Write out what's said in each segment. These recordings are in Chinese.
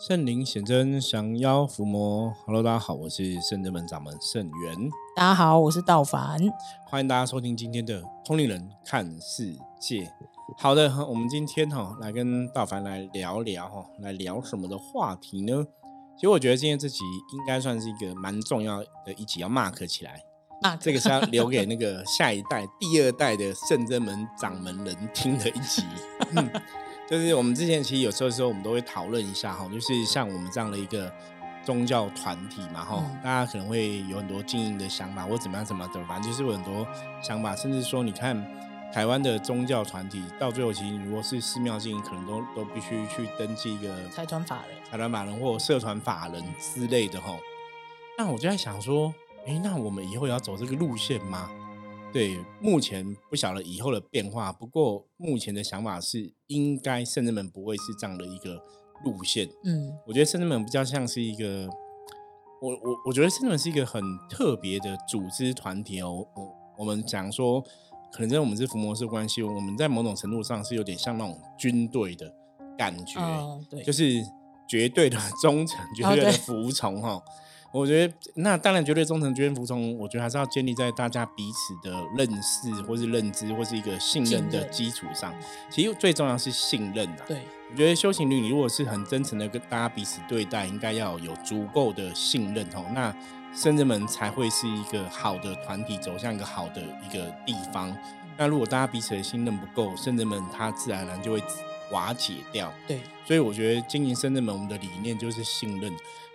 圣灵显真，降妖伏魔。Hello，大家好，我是圣真门掌门圣元。大家好，我是道凡。欢迎大家收听今天的通灵人看世界。好的，我们今天哈来跟道凡来聊聊哈，来聊什么的话题呢？其实我觉得今天这集应该算是一个蛮重要的一集，要 mark 起来。啊，这个是要留给那个下一代、第二代的圣真门掌门人听的一集。就是我们之前其实有时候时候我们都会讨论一下哈，就是像我们这样的一个宗教团体嘛哈，大家可能会有很多经营的想法或怎么样怎么怎么，反正就是有很多想法，甚至说你看台湾的宗教团体到最后其实如果是寺庙经营，可能都都必须去登记一个财团法人、财团法人或社团法人之类的哈。那我就在想说，哎，那我们以后要走这个路线吗？对，目前不晓得以后的变化。不过目前的想法是，应该圣人们不会是这样的一个路线。嗯，我觉得圣人们比较像是一个，我我我觉得圣人们是一个很特别的组织团体哦。我我们讲说，可能在我们是伏魔式关系，我们在某种程度上是有点像那种军队的感觉，对，就是绝对的 忠诚，绝对的服从哈。我觉得那当然绝对忠诚、绝对服从，我觉得还是要建立在大家彼此的认识，或是认知，或是一个信任的基础上。其实最重要是信任啊。对，我觉得修行律，你如果是很真诚的跟大家彼此对待，应该要有足够的信任哦，那圣人们才会是一个好的团体，走向一个好的一个地方。那如果大家彼此的信任不够，圣人们他自然而然就会瓦解掉。对，所以我觉得经营圣人门，我们的理念就是信任。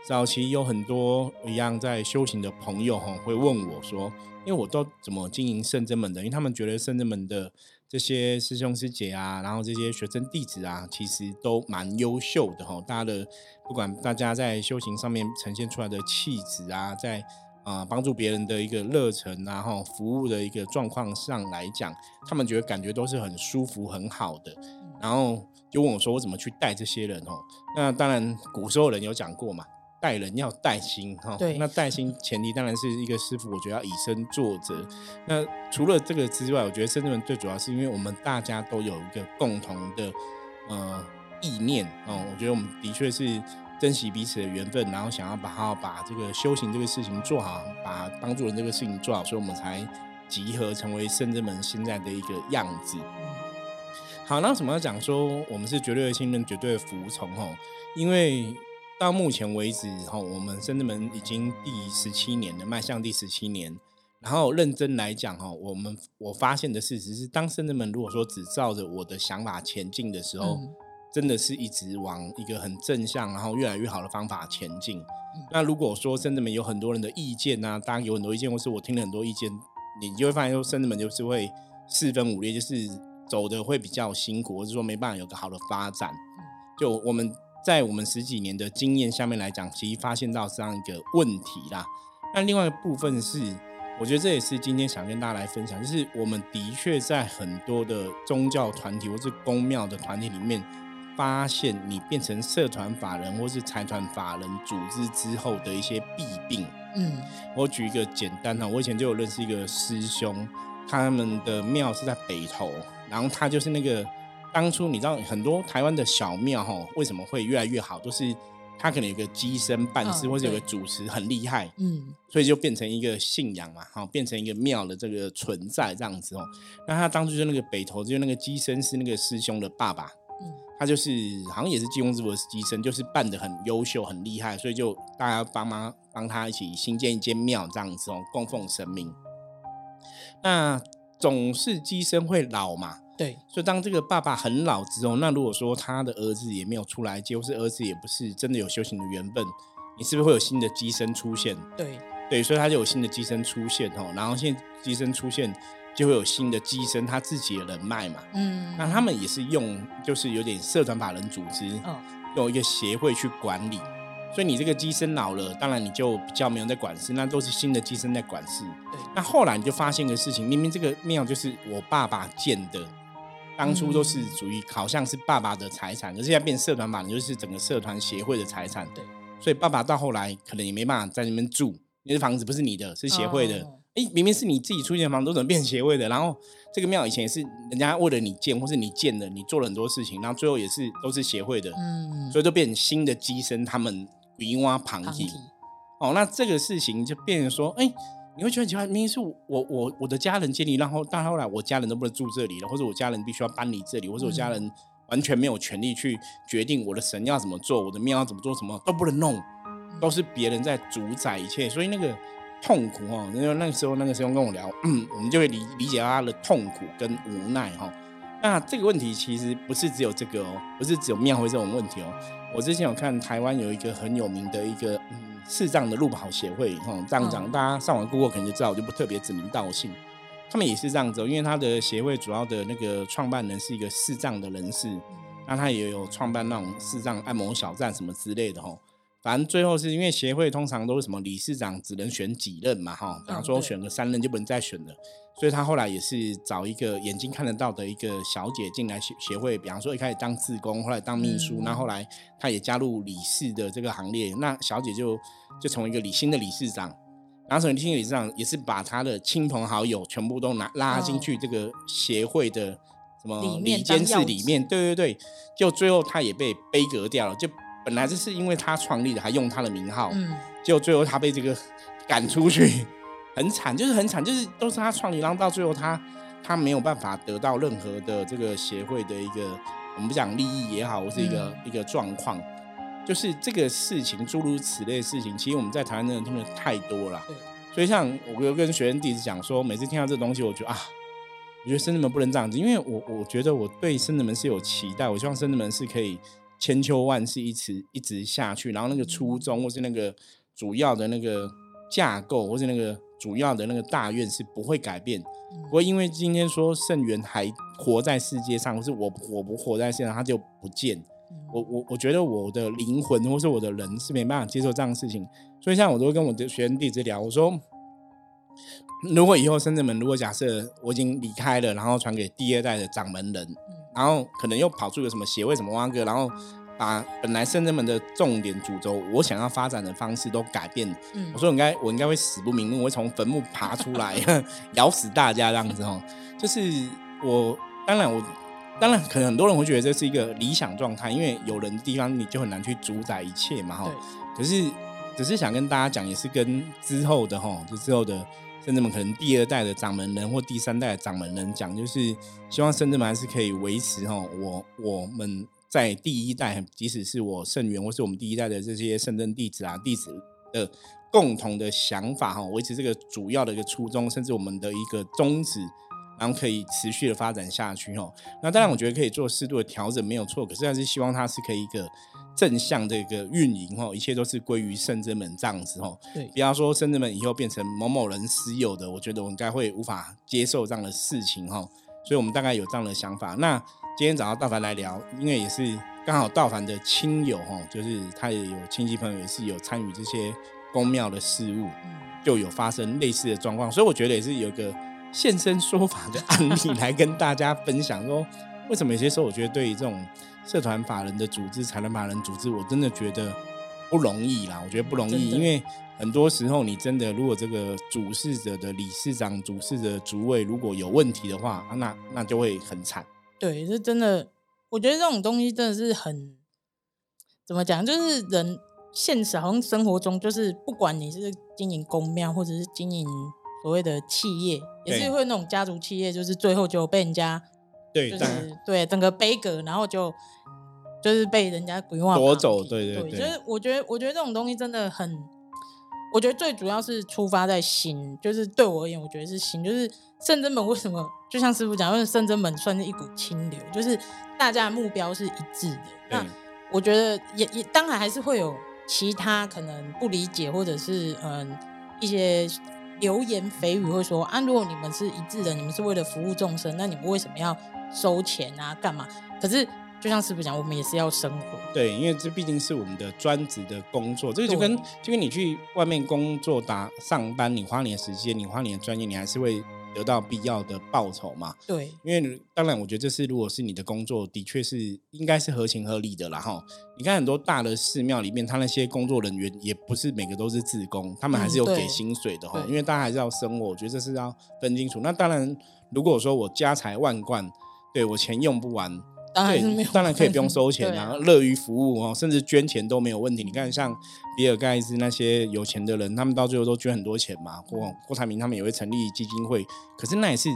早期有很多一样在修行的朋友哈，会问我说：“因为我都怎么经营圣真门的？因为他们觉得圣真门的这些师兄师姐啊，然后这些学生弟子啊，其实都蛮优秀的哈。大家的不管大家在修行上面呈现出来的气质啊，在啊帮助别人的一个热忱啊，哈服务的一个状况上来讲，他们觉得感觉都是很舒服很好的。然后就问我说：我怎么去带这些人哦？那当然古时候人有讲过嘛。”带人要带心哈，对，那带心前提当然是一个师傅，我觉得要以身作则。那除了这个之外，我觉得甚至们最主要是因为我们大家都有一个共同的呃意念哦，我觉得我们的确是珍惜彼此的缘分，然后想要把好把这个修行这个事情做好，把帮助人这个事情做好，所以我们才集合成为圣真门现在的一个样子。好，那什么要讲说我们是绝对的信任，绝对的服从哦，因为。到目前为止，哈，我们深圳门已经第十七年了，迈向第十七年。然后认真来讲，哈，我们我发现的事实是，当深圳门如果说只照着我的想法前进的时候，真的是一直往一个很正向，然后越来越好的方法前进。那如果说深圳门有很多人的意见呐，当然有很多意见，或是我听了很多意见，你就会发现说，深圳门就是会四分五裂，就是走的会比较辛苦，或者说没办法有个好的发展。就我们。在我们十几年的经验下面来讲，其实发现到这样一个问题啦。那另外一部分是，我觉得这也是今天想跟大家来分享，就是我们的确在很多的宗教团体或是公庙的团体里面，发现你变成社团法人或是财团法人组织之后的一些弊病。嗯，我举一个简单的，我以前就有认识一个师兄，他们的庙是在北投，然后他就是那个。当初你知道很多台湾的小庙哈，为什么会越来越好？都是他可能有个机身办事，或者有个主持很厉害，嗯，所以就变成一个信仰嘛，哈，变成一个庙的这个存在这样子哦。那他当初就那个北投，就那个机身是那个师兄的爸爸，嗯，他就是好像也是济公之佛的机身，就是办的很优秀、很厉害，所以就大家帮忙帮他一起新建一间庙这样子哦，供奉神明。那总是机身会老嘛。对，所以当这个爸爸很老之后，那如果说他的儿子也没有出来接，或是儿子也不是真的有修行的缘分，你是不是会有新的机身出现？对，对，所以他就有新的机身出现哦。然后现在机身出现，就会有新的机身他自己的人脉嘛。嗯，那他们也是用，就是有点社团法人组织，用一个协会去管理。所以你这个机身老了，当然你就比较没有在管事，那都是新的机身在管事。对，那后来你就发现个事情，明明这个庙就是我爸爸建的。当初都是属于好像是爸爸的财产，可是现在变社团法人，就是整个社团协会的财产。对，所以爸爸到后来可能也没办法在那边住，因为房子不是你的，是协会的哎，明明是你自己出钱房，都怎么变协会的？然后这个庙以前也是人家为了你建，或是你建的，你做了很多事情，然后最后也是都是协会的，嗯，所以就变成新的机身，他们云蛙旁体。哦，那这个事情就变成说，哎，你会觉得很奇怪，明明是我我我的家人建立，然后到后来我家人都不能住这里了，或者我家人必须要搬离这里，或者我家人完全没有权利去决定我的神要怎么做，我的庙要怎么做，什么都不能弄，都是别人在主宰一切，所以那个痛苦哦，因为那个时候那个时候跟我聊，嗯，我们就会理理解他的痛苦跟无奈哈。那这个问题其实不是只有这个哦，不是只有庙会这种问题哦。我之前有看台湾有一个很有名的一个嗯。视障的路跑协会，哈，这样讲，大家上网 Google 可能就知道，我就不特别指名道姓。他们也是这样子，因为他的协会主要的那个创办人是一个视障的人士，那他也有创办那种视障按摩小站什么之类的，哈。反正最后是因为协会通常都是什么理事长只能选几任嘛，哈，比方说选个三任就不能再选了。所以他后来也是找一个眼睛看得到的一个小姐进来协协会，比方说一开始当志工，后来当秘书，那后来他也加入理事的这个行列，那小姐就就成为一个理新的理事长，然后成为新的理事长也是把他的亲朋好友全部都拿拉进去这个协会的什么里监事里面，对对对，就最后他也被背革掉了，就本来这是因为他创立的，还用他的名号，嗯，结果最后他被这个赶出去。很惨，就是很惨，就是都是他创立，然后到最后他他没有办法得到任何的这个协会的一个我们不讲利益也好，或是一个一个状况，就是这个事情诸如此类的事情，其实我们在台湾真的听的太多了。所以像我跟学生弟子讲说，每次听到这东西，我觉得啊，我觉得生子们不能这样子，因为我我觉得我对生子们是有期待，我希望生子们是可以千秋万世一直一直下去，然后那个初衷或是那个主要的那个架构或是那个。主要的那个大愿是不会改变，不会因为今天说圣元还活在世界上，或是我我不活在世界上，他就不见。我我我觉得我的灵魂或是我的人是没办法接受这样的事情，所以像我都会跟我的学生弟子聊，我说，如果以后圣子们如果假设我已经离开了，然后传给第二代的掌门人，然后可能又跑出个什么协会什么蛙哥，然后。把本来圣人们的重点主轴，我想要发展的方式都改变。嗯，我说应该我应该会死不瞑目，我会从坟墓爬出来，咬死大家这样子哦。就是我当然我当然可能很多人会觉得这是一个理想状态，因为有人的地方你就很难去主宰一切嘛哈。可是只是想跟大家讲，也是跟之后的哈，就之后的圣人们可能第二代的掌门人或第三代的掌门人讲，就是希望圣人们还是可以维持哈，我我们。在第一代，即使是我圣元，或是我们第一代的这些圣真弟子啊，弟子的共同的想法哈，维持这个主要的一个初衷，甚至我们的一个宗旨，然后可以持续的发展下去哈。那当然，我觉得可以做适度的调整，没有错。可是还是希望它是可以一个正向的一个运营哈，一切都是归于圣真门这样子哦。对，比方说圣真门以后变成某某人私有的，我觉得我应该会无法接受这样的事情哈。所以我们大概有这样的想法。那今天早上道凡来聊，因为也是刚好道凡的亲友哈，就是他也有亲戚朋友也是有参与这些宫庙的事务，就有发生类似的状况，所以我觉得也是有个现身说法的案例来跟大家分享，说为什么有些时候我觉得对于这种社团法人的组织、财团法人组织，我真的觉得不容易啦。我觉得不容易，因为很多时候你真的如果这个主事者的理事长、主事的主委如果有问题的话，那那就会很惨。对，是真的。我觉得这种东西真的是很怎么讲，就是人现实好像生活中，就是不管你是经营公庙，或者是经营所谓的企业，也是会那种家族企业，就是最后就被人家对，就是对整个悲歌，然后就就是被人家鬼话夺走。对对对，就是我觉得，我觉得这种东西真的很，我觉得最主要是出发在心，就是对我而言，我觉得是心，就是圣真门为什么？就像师傅讲，因为圣真门算是一股清流，就是大家的目标是一致的。那我觉得也也当然还是会有其他可能不理解，或者是嗯一些流言蜚语会说啊，如果你们是一致的，你们是为了服务众生，那你们为什么要收钱啊？干嘛？可是就像师傅讲，我们也是要生活。对，因为这毕竟是我们的专职的工作，这个就跟就跟你去外面工作打上班，你花你的时间，你花你的专业，你还是会。得到必要的报酬嘛。对，因为当然，我觉得这是如果是你的工作，的确是应该是合情合理的啦。哈，你看很多大的寺庙里面，他那些工作人员也不是每个都是自工，他们还是有给薪水的哈。因为大家还是要生活，我觉得这是要分清楚。那当然，如果说我家财万贯，对我钱用不完。当然当然可以不用收钱啊，乐于服务哦，甚至捐钱都没有问题。你看，像比尔盖茨那些有钱的人，他们到最后都捐很多钱嘛。郭郭台铭他们也会成立基金会，可是那也是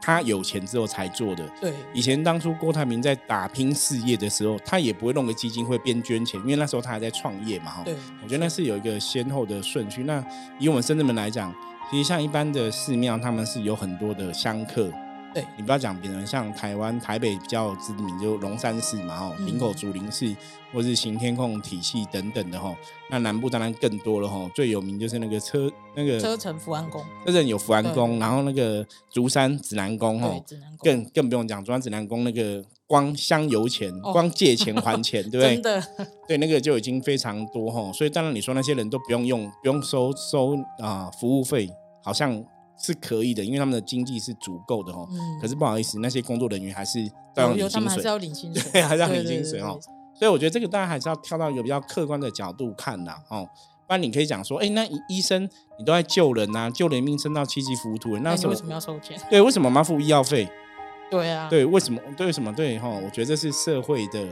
他有钱之后才做的。对，以前当初郭台铭在打拼事业的时候，他也不会弄个基金会边捐钱，因为那时候他还在创业嘛。哈，对，我觉得那是有一个先后的顺序。那以我们深圳门来讲，其实像一般的寺庙，他们是有很多的香客。对你不要讲别人，像台湾台北比较知名就龙山寺嘛，吼，林口竹林寺，或是行天控体系等等的吼。那南部当然更多了吼，最有名就是那个车那个车城福安宫，车城有福安宫，然后那个竹山指南宫吼，更更不用讲，竹山指南宫那个光香油钱，光借钱还钱，对不对？真的，对那个就已经非常多吼。所以当然你说那些人都不用用，不用收收啊服务费，好像。是可以的，因为他们的经济是足够的哦。嗯。可是不好意思，那些工作人员还是要领薪水，还是要领薪 水，对，还是要领薪水哦。所以我觉得这个大家还是要跳到一个比较客观的角度看啦，哦。不然你可以讲说，哎，那医生你都在救人呐，救人命升到七级浮屠，那为什么要收钱？对，为什么要付医药费？对啊。对，为什么？对，为什么？对哈，我觉得这是社会的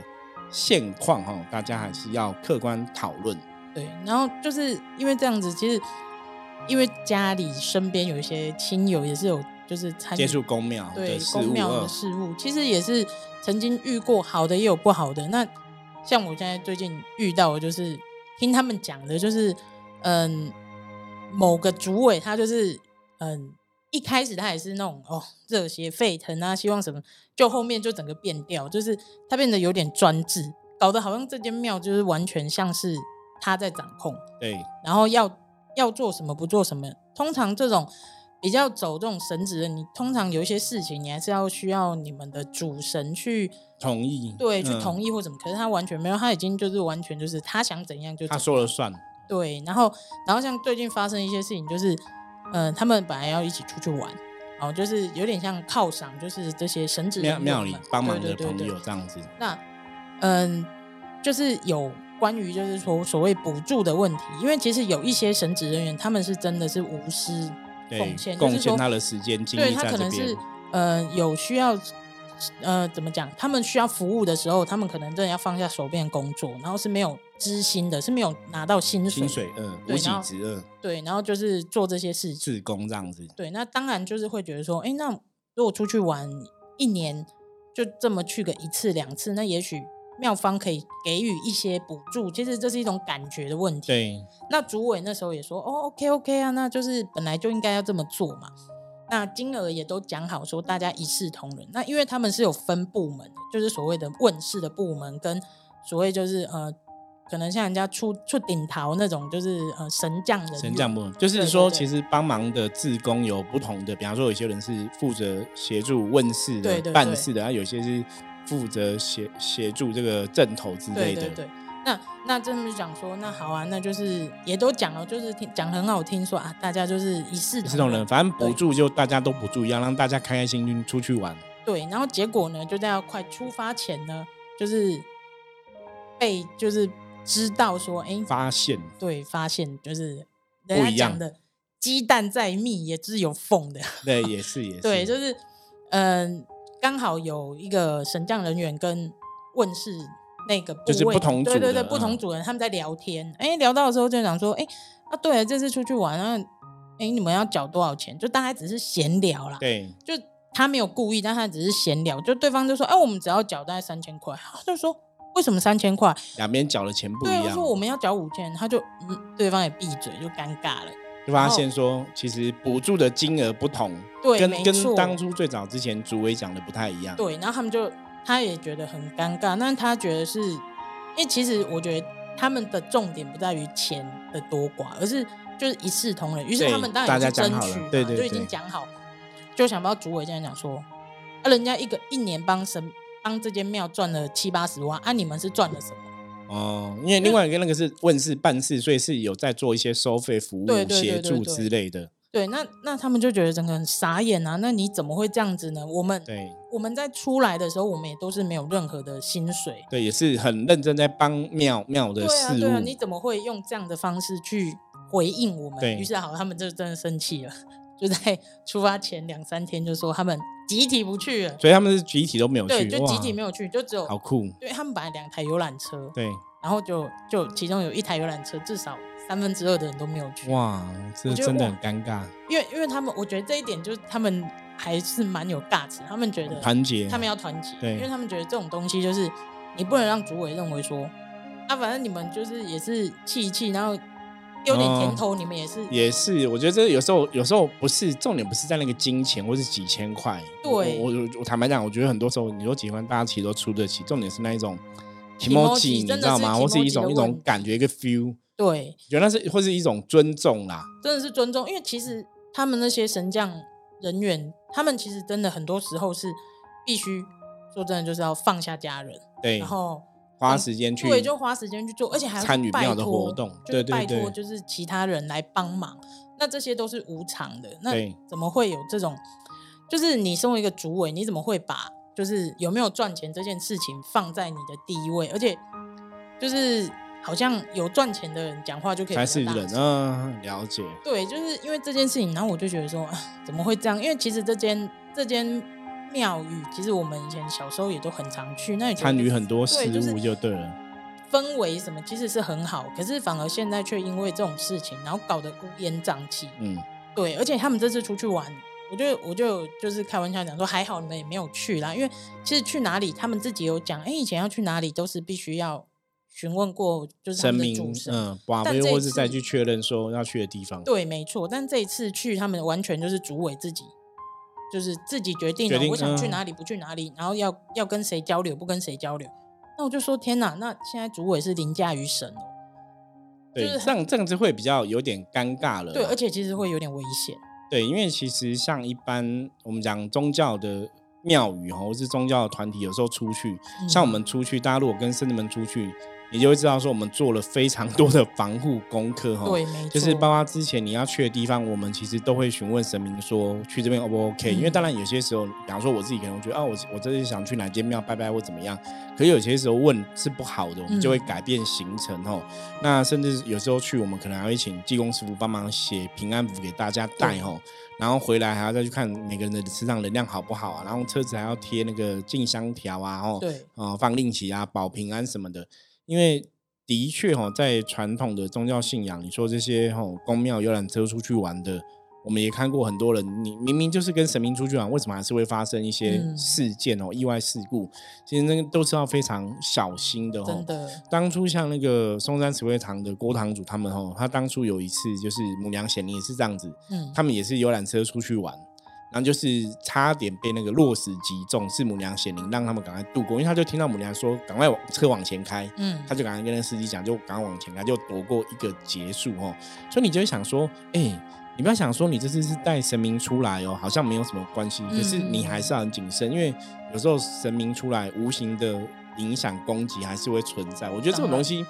现况哈，大家还是要客观讨论。对，然后就是因为这样子，其实。因为家里身边有一些亲友也是有，就是参接触公庙对公庙的事物，其实也是曾经遇过好的，也有不好的。那像我现在最近遇到，的就是听他们讲的，就是嗯，某个主委他就是嗯，一开始他也是那种哦热血沸腾啊，希望什么，就后面就整个变调，就是他变得有点专制，搞得好像这间庙就是完全像是他在掌控，对，然后要。要做什么不做什么，通常这种比较走这种神职的，你通常有一些事情，你还是要需要你们的主神去同意，对，去同意或怎么。可是他完全没有，他已经就是完全就是他想怎样就他说了算。对，然后然后像最近发生一些事情，就是嗯，他们本来要一起出去玩，哦，就是有点像犒赏，就是这些神职庙庙里帮忙的朋友这样子。那嗯，就是有。关于就是说所谓补助的问题，因为其实有一些神职人员，他们是真的是无私奉献，贡献他的时间精力对他可能是。呃，有需要呃怎么讲？他们需要服务的时候，他们可能真的要放下手边工作，然后是没有知心的，是没有拿到薪水，薪水嗯，无几职嗯，对，然后就是做这些事情，自工这样子。对，那当然就是会觉得说，哎，那如果出去玩一年就这么去个一次两次，那也许。庙方可以给予一些补助，其实这是一种感觉的问题。对，那主委那时候也说，哦，OK OK 啊，那就是本来就应该要这么做嘛。那金额也都讲好，说大家一视同仁。那因为他们是有分部门的，就是所谓的问世的部门，跟所谓就是呃，可能像人家出出顶桃那种，就是呃神将的神将部门，就是说其实帮忙的自工有不同的，比方说有些人是负责协助问世的办事的，啊，有些是。负责协协助这个正头之类的。对对对，那那这么讲说，那好啊，那就是也都讲了，就是听讲很好听说啊，大家就是一视同仁，反正补助就大家都补助一样，让大家开开心心出去玩。对，然后结果呢，就在要快出发前呢，就是被就是知道说，哎，发现对，发现就是不一样的鸡蛋再密也是有缝的。对，也是也是。对，就是嗯。刚好有一个神将人员跟问世那个部位，对对对，不同组人他们在聊天，哎，聊到的时候就讲说，哎啊，对了，这次出去玩，然后哎，你们要缴多少钱？就大概只是闲聊啦，对，就他没有故意，但他只是闲聊，就对方就说，哎，我们只要缴大概三千块，他就说为什么三千块？两边缴的钱不一样，说我们要缴五千，他就嗯，对方也闭嘴，就尴尬了。就发现说，其实补助的金额不同，对，跟跟当初最早之前主委讲的不太一样。对，然后他们就他也觉得很尴尬，但他觉得是，因为其实我觉得他们的重点不在于钱的多寡，而是就是一视同仁。于是他们当然是争取，对对，就已经讲好，就想不到主委这样讲说，啊，人家一个一年帮神帮这间庙赚了七八十万，啊，你们是赚了什么？哦，因为另外一个那个是问事办事，所以是有在做一些收费服务协助之类的。对，那那他们就觉得整个很傻眼啊！那你怎么会这样子呢？我们对我们在出来的时候，我们也都是没有任何的薪水。对，也是很认真在帮妙妙的对啊，事对啊，你怎么会用这样的方式去回应我们？对于是好，他们就真的生气了，就在出发前两三天就说他们集体不去了。所以他们是集体都没有对，去，就集体没有去，就只有好酷。对他们本来两台游览车，对，然后就就其中有一台游览车，至少三分之二的人都没有去。哇，这我真的很尴尬。因为因为他们，我觉得这一点就是他们还是蛮有 guts，他们觉得团结，他们要团结，对因为他们觉得这种东西就是你不能让主委认为说，啊，反正你们就是也是气一气，然后丢点甜头，你们也是也是，我觉得这有时候有时候不是重点，不是在那个金钱或是几千块。对我我我坦白讲，我觉得很多时候你说结婚，大家其实都出得起，重点是那一种 Kimoji，你真的是知道吗？或是一种一种感觉，一个 feel，对，觉得那是或是一种尊重啦。真的是尊重，因为其实他们那些神将人员，他们其实真的很多时候是必须说真的，就是要放下家人，对然，后花时间去对，就花时间去做，而且还要参与庙的托活动就是对对对拜托就是其他人来帮忙，那这些都是无偿的，那怎么会有这种？就是你身为一个主委，你怎么会把就是有没有赚钱这件事情放在你的第一位？而且就是好像有赚钱的人讲话就可以才是人，声嗯，了解。对，就是因为这件事情，然后我就觉得说，啊怎么会这样？因为其实这间这间庙宇，其实我们以前小时候也都很常去，那参与很多事物就对了。氛围什么其实是很好，可是反而现在却因为这种事情，然后搞得乌烟瘴气。嗯，对，而且他们这次出去玩，我就我就就是开玩笑讲说，还好你们也没有去啦，因为其实去哪里，他们自己有讲，哎，以前要去哪里都是必须要询问过，就是他神们的明主，神。嗯，宝但或是再去确认说要去的地方。对，没错。但这一次去，他们完全就是主委自己，就是自己决定了，我想去嗯哪里不去哪里，然后要要跟谁交流不跟谁交流。那我就说天哪，那现在主委是凌驾于神哦。对，就是这样这样子会比较有点尴尬了。对，而且其实会有点危险。对，因为其实像一般我们讲宗教的庙宇哈，或是宗教团体，有时候出去，像我们出去，大家如果跟圣人们出去，你就会知道说我们做了非常多的防护功课哈。对，没错，就是包括之前你要去的地方，我们其实都会询问神明说去这边 O 不 OK？、嗯因为当然有些时候，比方说我自己可能觉得啊，我我这次想去哪间庙拜拜或怎么样，可是有些时候问是不好的，我们就会嗯改变行程哦。那甚至有时候去，我们可能还会请济公师傅帮忙写平安符给大家带对哦，然后回来还要再去看每个人的身上能量好不好啊，然后车子还要贴那个进香条啊，哦，对，啊、放令旗啊，保平安什么的。因为的确哈、在传统的宗教信仰，你说这些哈、宫庙游览车出去玩的，我们也看过很多人，你明明就是跟神明出去玩，为什么还是会发生一些嗯事件哦、意外事故？其实那个都是要非常小心的哦。真的，当初像那个松山慈惠堂的郭堂主他们哦，他当初有一次就是母娘显灵也是这样子，嗯，他们也是游览车出去玩，然后就是差点被那个落石击中，是母娘显灵让他们赶快度过，因为他就听到母娘说赶快往车往前开，嗯，他就赶快跟那司机讲，就赶快往前开，就躲过一个结束哦。所以你就会想说，哎、你不要想说你这次是带神明出来哦，好像没有什么关系，可是你还是要很谨慎，因为有时候神明出来无形的影响攻击还是会存在。我觉得这种东西，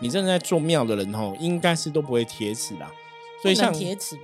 你真的在做庙的人哦，应该是都不会铁齿啦。所以像？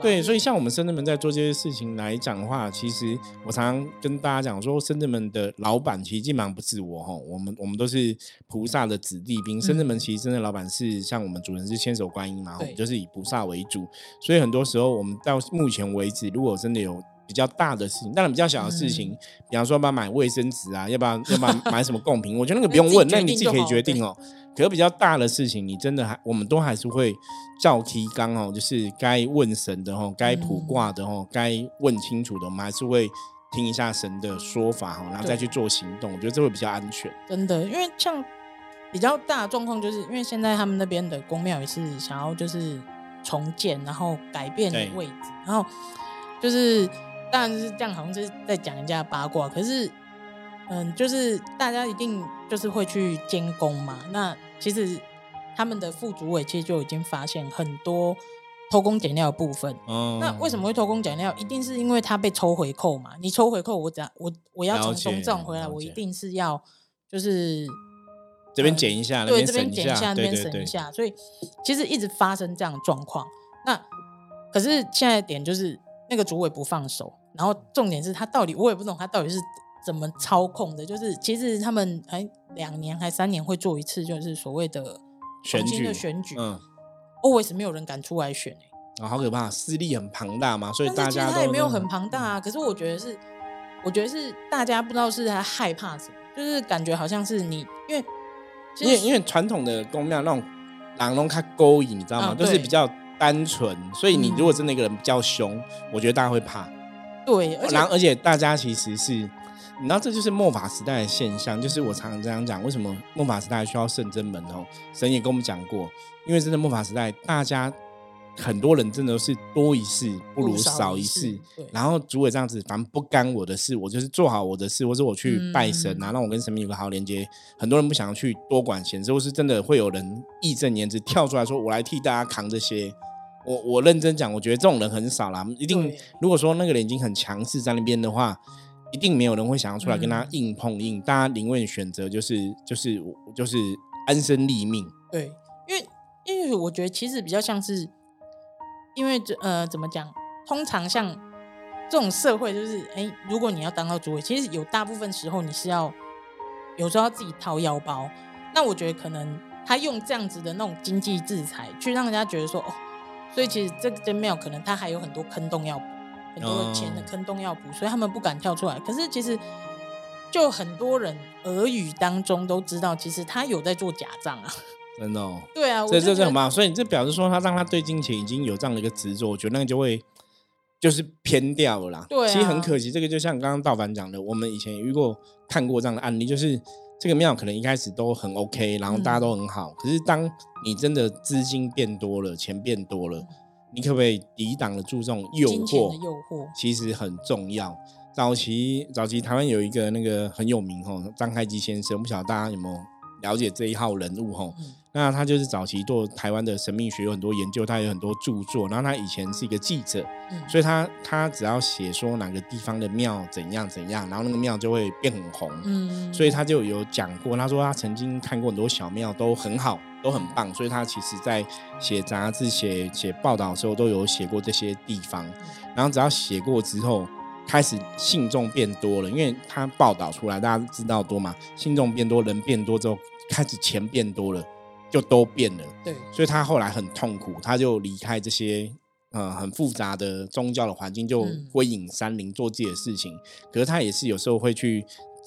对，所以像我们深圳门在做这些事情来讲的话，其实我常常跟大家讲说，深圳门的老板其实基本上不是我哈，我们我们都是菩萨的子弟兵。深圳门其实真的老板是像我们主人是千手观音嘛，我们就是以菩萨为主，所以很多时候我们到目前为止，如果真的有比较大的事情，当然比较小的事情，比方说要不要买卫生纸啊，要不要要不要买什么贡品，我觉得那个不用问，那你自己可以决定哦。可是比较大的事情，你真的还我们都还是会照提纲哦，就是该问神的哦，该卜卦的哦，该问清楚的，我们还是会听一下神的说法哦，然后再去做行动。我觉得这会比较安全。真的，因为像比较大的状况，就是因为现在他们那边的宫庙也是想要就是重建，然后改变对位置，然后就是当然是这样，好像就是在讲人家八卦，可是嗯，就是大家一定就是会去监工嘛。那其实他们的副主委其实就已经发现很多偷工减料的部分。嗯，那为什么会偷工减料？一定是因为他被抽回扣嘛？你抽回扣，我只要我我要从中账回来，我一定是要就是这边减一下，那对这边减一下，那边省一下，所以其实一直发生这样的状况。那可是现在点就是那个主委不放手，然后重点是他到底我也不懂他到底是怎么操控的，就是其实他们还两年还三年会做一次，就是所谓的选举的选举，嗯，always 没有人敢出来选、欸、啊，好可怕，势力很庞大嘛，所以大家都没有很庞大啊。可是我觉得是，我觉得是大家不知道是他害怕什么，就是感觉好像是你，因为因为因为传统的宫庙那种狼龙它勾引，你知道吗？啊就是比较单纯，所以你嗯如果真的一个人比较凶，我觉得大家会怕。对，而且然后而且大家其实是，你知道这就是末法时代的现象，就是我常常这样讲，为什么末法时代需要圣真门哦？神也跟我们讲过，因为真的末法时代，大家很多人真的是多一事不如少一事。然后主委这样子，反正不干我的事，我就是做好我的事，或者我去拜神啊，嗯让我跟神明有个好连接。很多人不想要去多管闲事，或是真的会有人义正言辞跳出来说：“我来替大家扛这些。”我我认真讲，我觉得这种人很少啦。一定如果说那个人已经很强势在那边的话，一定没有人会想要出来跟他嗯硬碰硬。大家宁愿选择就是就是就是安身立命。对，因为因为我觉得其实比较像是，因为这呃怎么讲，通常像这种社会就是，哎，如果你要当到主委，其实有大部分时候你是要有时候要自己掏腰包。那我觉得可能他用这样子的那种经济制裁，去让人家觉得说，哦，所以其实这间庙可能他还有很多坑洞要补，很多的钱的哦坑洞要补，所以他们不敢跳出来。可是其实。就很多人耳语当中都知道，其实他有在做假账啊。真的、哦，对啊，我这就觉得这这很棒，所以这表示说他让他对金钱已经有这样的一个执着，我觉得那个就会就是偏掉了啦。对啊其实很可惜，这个就像刚刚道凡讲的，我们以前也遇过看过这样的案例，就是这个庙可能一开始都很 OK，然后大家都很好，可是当你真的资金变多了，钱变多了，你可不可以抵挡得住这种诱惑？诱惑，其实很重要。早期早期台湾有一个那个很有名吼，张开基先生，不晓得大家有没有了解这一号人物吼？嗯那他就是早期做台湾的神秘学有很多研究，他有很多著作。然后他以前是一个记者，嗯，所以他他只要写说哪个地方的庙怎样怎样，然后那个庙就会变很红。嗯，所以他就有讲过，他说他曾经看过很多小庙都很好，都很棒，所以他其实在写杂志、写写报道的时候都有写过这些地方。然后只要写过之后，开始信众变多了，因为他报道出来，大家知道多嘛，信众变多，人变多之后，开始钱变多了，就都变了。对，所以他后来很痛苦，他就离开这些呃很复杂的宗教的环境，就嗯归隐山林做自己的事情。可是他也是有时候会去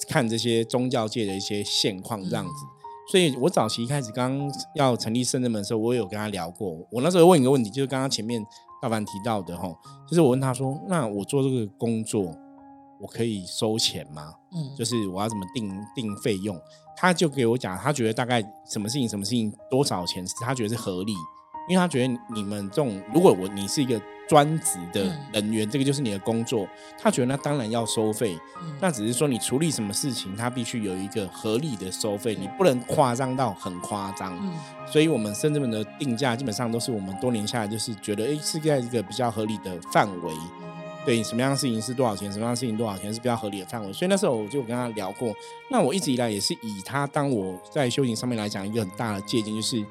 看这些宗教界的一些现况这样子。嗯所以我早期一开始刚要成立圣人门的时候，我有跟他聊过。我那时候问一个问题，就是刚刚前面大凡提到的哈，就是我问他说：“那我做这个工作，我可以收钱吗？”嗯，就是我要怎么定定费用，他就给我讲，他觉得大概什么事情什么事情多少钱是他觉得是合理，因为他觉得你们这种如果我你是一个专职的嗯人员，这个就是你的工作，他觉得那当然要收费，嗯那只是说你处理什么事情，他必须有一个合理的收费，你不能夸张到很夸张。嗯所以，我们深圳门的定价基本上都是我们多年下来就是觉得，哎，是在一个比较合理的范围。对什么样的事情是多少钱，什么样的事情多少钱是比较合理的范围。所以那时候我就跟他聊过。那我一直以来也是以他当我在修行上面来讲一个很大的借鉴，就是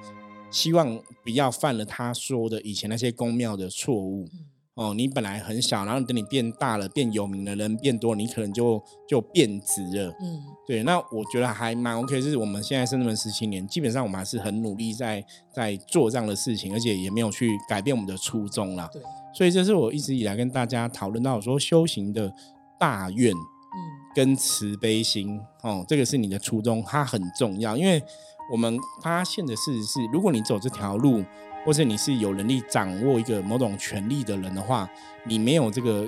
希望不要犯了他说的以前那些宫庙的错误。嗯哦，你本来很小，然后等你变大了、变有名的，人变多，你可能就就变质了。嗯对，那我觉得还蛮 OK，就是我们现在深圳门十七年，基本上我们还是很努力在在做这样的事情，而且也没有去改变我们的初衷啦。对，所以这是我一直以来跟大家讨论到说修行的大愿嗯跟慈悲心哦，这个是你的初衷，它很重要。因为我们发现的事实是，如果你走这条路，或者你是有能力掌握一个某种权利的人的话，你没有这个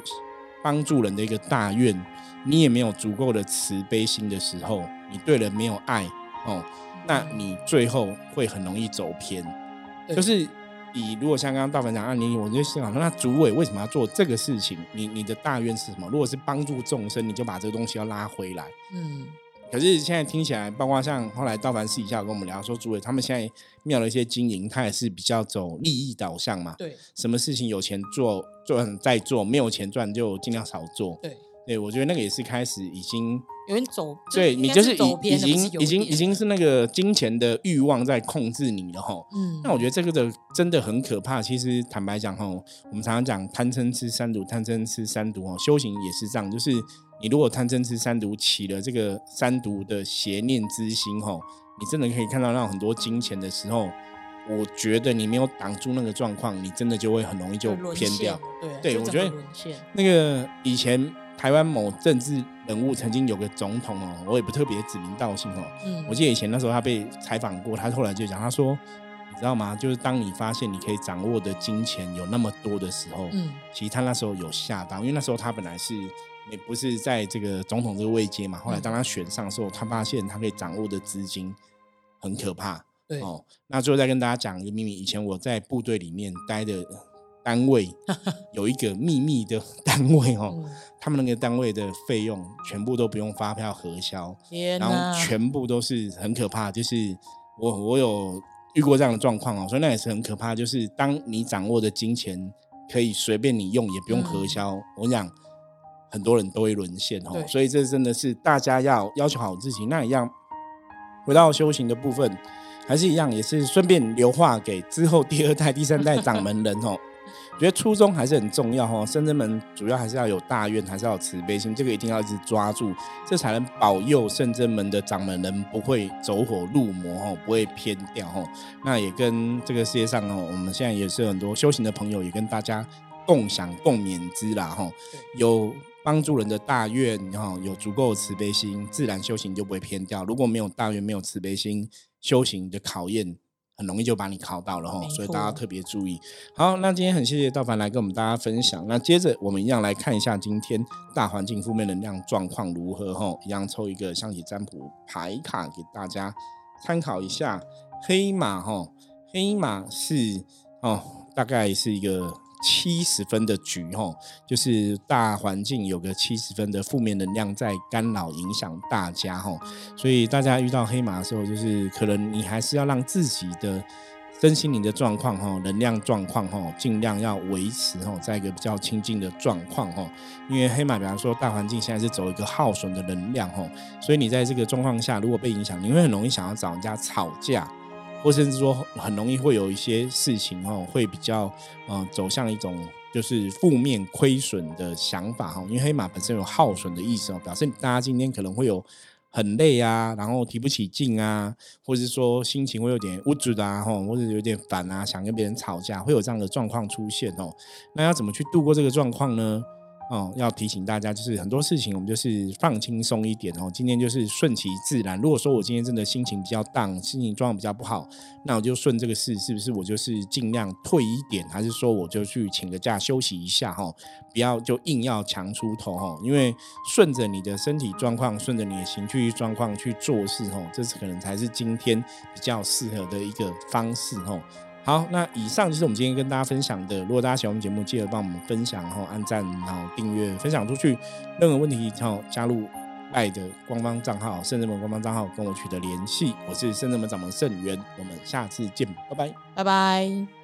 帮助人的一个大愿，你也没有足够的慈悲心的时候，你对人没有爱哦，那你最后会很容易走偏。对就是以如果像刚刚大凡讲案例，我就想说，那主委为什么要做这个事情？你你的大愿是什么？如果是帮助众生，你就把这个东西要拉回来。嗯可是现在听起来，包括像后来道凡私底下跟我们聊说，主委他们现在庙的一些经营，他也是比较走利益导向嘛。对什么事情有钱做赚再做，没有钱赚就尽量少做。对对，我觉得那个也是开始已经有点走，对你就是已已经已经已经是那个金钱的欲望在控制你了哈。嗯，那我觉得这个的真的很可怕。其实坦白讲哈，我们常常讲贪嗔痴三毒，贪嗔痴三毒哦，修行也是这样，就是你如果贪嗔痴三毒起了这个三毒的邪念之心哈，你真的可以看到那很多金钱的时候。我觉得你没有挡住那个状况，你真的就会很容易就偏掉。对，对我觉得那个以前台湾某政治人物曾经有个总统哦，我也不特别指名道姓哦。嗯，我记得以前那时候他被采访过，他后来就讲，他说，你知道吗？就是当你发现你可以掌握的金钱有那么多的时候，嗯，其实他那时候有吓到，因为那时候他本来是也不是在这个总统这个位阶嘛，后来当他选上的时候，他发现他可以掌握的资金很可怕。对哦，那最后再跟大家讲一个秘密。以前我在部队里面待的单位 有一个秘密的单位哦，他们那个单位的费用全部都不用发票核销，然后全部都是很可怕。就是我我有遇过这样的状况哦，所以那也是很可怕。就是当你掌握的金钱可以随便你用，也不用核销，我讲很多人都会沦陷哦。所以这真的是大家要要求好自己。那一样回到修行的部分。还是一样，也是顺便留话给之后第二代、第三代掌门人哦。觉得初衷还是很重要哦。圣真门主要还是要有大愿，还是要有慈悲心，这个一定要一直抓住，这才能保佑圣真门的掌门人不会走火入魔哦，不会偏掉哦。那也跟这个世界上哦，我们现在也是很多修行的朋友，也跟大家共享共勉之啦哈。有帮助人的大愿，然后有足够的慈悲心，自然修行就不会偏掉。如果没有大愿，没有慈悲心，修行的考验很容易就把你考到了哈，所以大家特别注意。好，那今天很谢谢道凡来跟我们大家分享。那接着我们一样来看一下今天大环境负面能量状况如何哈，一样抽一个象棋占卜牌卡给大家参考一下。黑马哈，黑马是哦，大概是一个。七十分的局吼，就是大环境有个七十分的负面能量在干扰影响大家吼，所以大家遇到黑马的时候，就是可能你还是要让自己的身心灵的状况哈，能量状况哈，尽量要维持哈，在一个比较清净的状况吼，因为黑马，比方说大环境现在是走一个耗损的能量吼，所以你在这个状况下，如果被影响，你会很容易想要找人家吵架。或甚至说很容易会有一些事情哦，会比较嗯走向一种就是负面亏损的想法哈，因为黑马本身有耗损的意思哦，表示大家今天可能会有很累啊，然后提不起劲啊，或者是说心情会有点无助啊，哈，或者有点烦啊，想跟别人吵架，会有这样的状况出现哦。那要怎么去度过这个状况呢？哦，要提醒大家，就是很多事情我们就是放轻松一点哦。今天就是顺其自然。如果说我今天真的心情比较荡，心情状况比较不好，那我就顺这个事，是不是？我就是尽量退一点，还是说我就去请个假休息一下哈？不要就硬要强出头哈。因为顺着你的身体状况，顺着你的情绪状况去做事哈，这是可能才是今天比较适合的一个方式哈。好，那以上就是我们今天跟大家分享的。如果大家喜欢我们节目，记得帮我们分享，然后按赞，然后订阅，分享出去。任何问题，然后加入爱的官方账号圣人门官方账号跟我取得联系。我是圣人门掌门圣元，我们下次见，拜拜，拜拜。